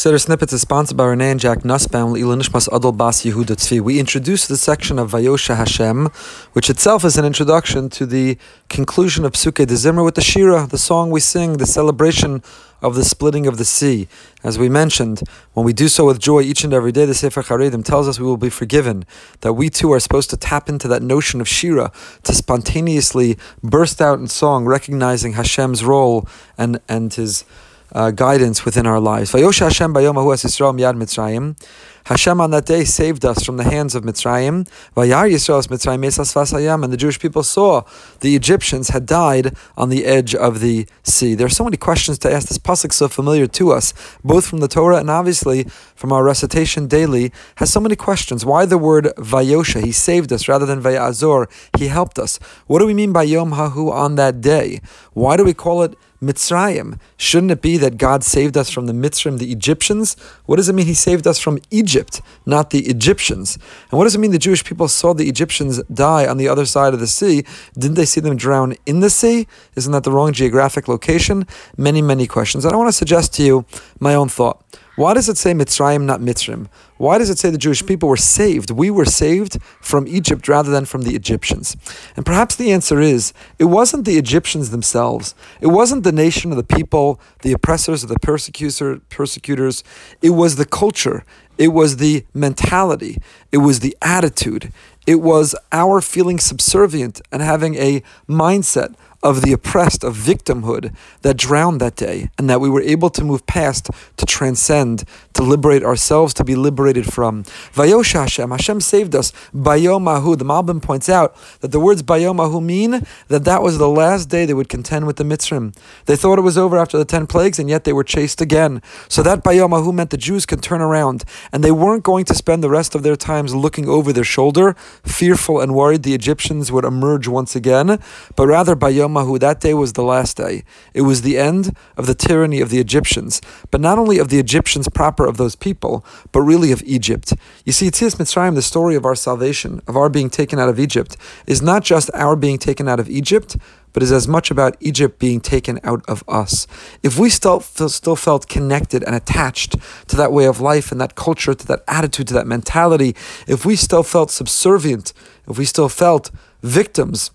Siddur Snippets is sponsored by Renee and Jack Nussbaum, Ilanishmas Adol Bas Yehuda Tzvi. We introduced the section of Vayosha Hashem, which itself is an introduction to the conclusion of Pesukei D'Zimra with the Shira, the song we sing, the celebration of the splitting of the sea. As we mentioned, when we do so with joy each and every day, the Sefer Charedim tells us we will be forgiven, that we too are supposed to tap into that notion of Shira, to spontaneously burst out in song, recognizing Hashem's role and, and his uh, guidance within our lives. Vayosha Mitzrayim. Hashem on that day saved us from the hands of Mitzrayim. Vayar Yisrael Mitzrayim Esas Vasayam, and the Jewish people saw the Egyptians had died on the edge of the sea. There are so many questions to ask. This pasuk so familiar to us, both from the Torah and obviously from our recitation daily, has so many questions. Why the word Vayosha? He saved us rather than Vayazor. He helped us. What do we mean by Yom Hahu on that day? Why do we call it Mitzrayim. Shouldn't it be that God saved us from the Mitzrayim, the Egyptians? What does it mean He saved us from Egypt, not the Egyptians? And what does it mean the Jewish people saw the Egyptians die on the other side of the sea? Didn't they see them drown in the sea? Isn't that the wrong geographic location? Many, many questions. And I want to suggest to you my own thought. Why does it say Mitzrayim, not Mitzrim? Why does it say the Jewish people were saved? We were saved from Egypt rather than from the Egyptians. And perhaps the answer is it wasn't the Egyptians themselves. It wasn't the nation of the people, the oppressors or the persecutor, persecutors. It was the culture. It was the mentality. It was the attitude. It was our feeling subservient and having a mindset of the oppressed, of victimhood that drowned that day, and that we were able to move past, to transcend, to liberate ourselves, to be liberated from. Vayosha Hashem, Hashem saved us. Bayomahu, the Malbim points out that the words Bayomahu mean that that was the last day they would contend with the Mitzrim. They thought it was over after the ten plagues, and yet they were chased again. So that Bayomahu meant the Jews could turn around, and they weren't going to spend the rest of their times looking over their shoulder, fearful and worried the Egyptians would emerge once again, but rather That day was the last day. It was the end of the tyranny of the Egyptians, but not only of the Egyptians proper of those people, but really of Egypt. You see, Tzias Mitzrayim, the story of our salvation, of our being taken out of Egypt, is not just our being taken out of Egypt, but is as much about Egypt being taken out of us. If we still, still felt connected and attached to that way of life and that culture, to that attitude, to that mentality, if we still felt subservient, if we still felt victims,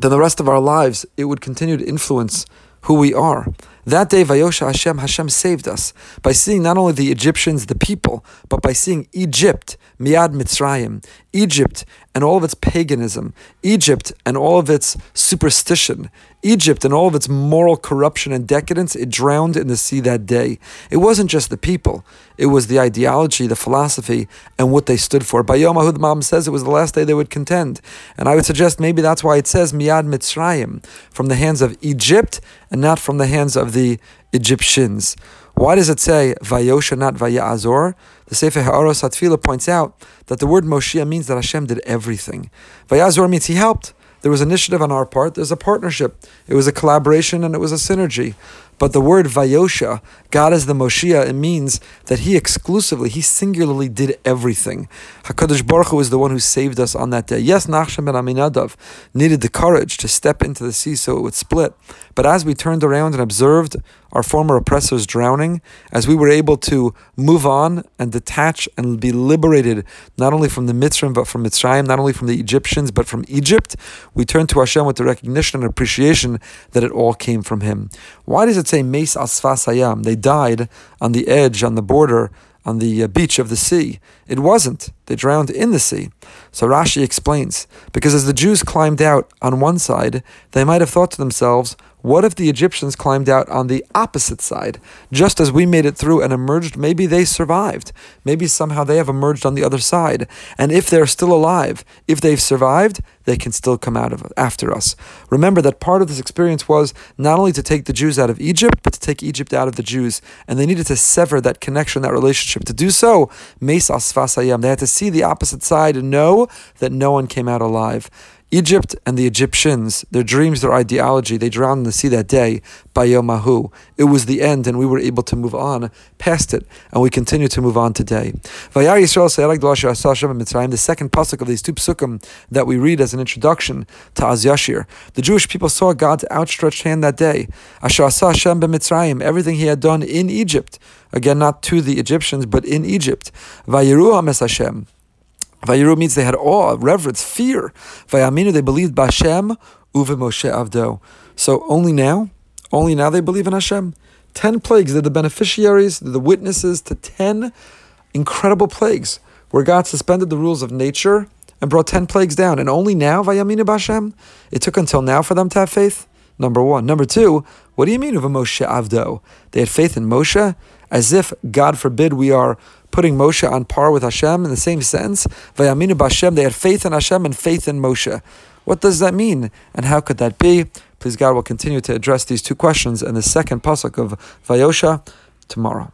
then the rest of our lives it would continue to influence who we are. That day, Vayosha Hashem, Hashem saved us by seeing not only the Egyptians, the people, but by seeing Egypt, Miad Mitzrayim, Egypt and all of its paganism, Egypt and all of its superstition, Egypt and all of its moral corruption and decadence, it drowned in the sea that day. It wasn't just the people, it was the ideology, the philosophy, and what they stood for. By Yom Ahud Mom says it was the last day they would contend. And I would suggest maybe that's why it says Miad Mitzrayim, from the hands of Egypt and not from the hands of the Egyptians. Why does it say Vayosha, not Vayazor? The Sefer Ha'aros Hatfila points out that the word Moshiach means that Hashem did everything. Vayazor means he helped. There was initiative on our part. There's a partnership. It was a collaboration and it was a synergy. But the word Vayosha, God is the Moshiach, it means that He exclusively, He singularly did everything. Hakadosh Baruch Hu is the one who saved us on that day. Yes, Nachshon ben Aminadav needed the courage to step into the sea so it would split. But as we turned around and observed our former oppressors drowning, as we were able to move on and detach and be liberated not only from the Mitzrayim but from Mitzrayim, not only from the Egyptians but from Egypt, we turned to Hashem with the recognition and appreciation that it all came from Him. Why does it say Meis Asfas Hayam? They died on the edge, on the border on the uh, beach of the sea. It wasn't. They drowned in the sea. So Rashi explains because as the Jews climbed out on one side, they might have thought to themselves, what if the Egyptians climbed out on the opposite side? Just as we made it through and emerged, maybe they survived. Maybe somehow they have emerged on the other side. And if they're still alive, if they've survived, they can still come out of after us. Remember that part of this experience was not only to take the Jews out of Egypt, but to take Egypt out of the Jews. And they needed to sever that connection, that relationship. To do so, they had to see the opposite side and know that no one came out alive. Egypt and the Egyptians, their dreams, their ideology, they drowned in the sea that day by Yomahu. It was the end, and we were able to move on past it, and we continue to move on today. The second pasuk of these two psukim that we read as an introduction to Az Yashir. The Jewish people saw God's outstretched hand that day. Everything He had done in Egypt. Again, not to the Egyptians, but in Egypt. Hashem. Vayiru means they had awe, reverence, fear. Vayaminu, they believed Bashem uve Moshe Avdo. So only now, only now they believe in Hashem. Ten plagues, they're the beneficiaries, they're the witnesses to ten incredible plagues where God suspended the rules of nature and brought ten plagues down. And only now, Vayaminu Bashem, it took until now for them to have faith. Number one. Number two, what do you mean of a Moshe Avdo? They had faith in Moshe as if, God forbid, we are putting Moshe on par with Hashem in the same sense. Vayaminu Bashem, they had faith in Hashem and faith in Moshe. What does that mean? And how could that be? Please God will continue to address these two questions in the second pasuk of Vayosha tomorrow.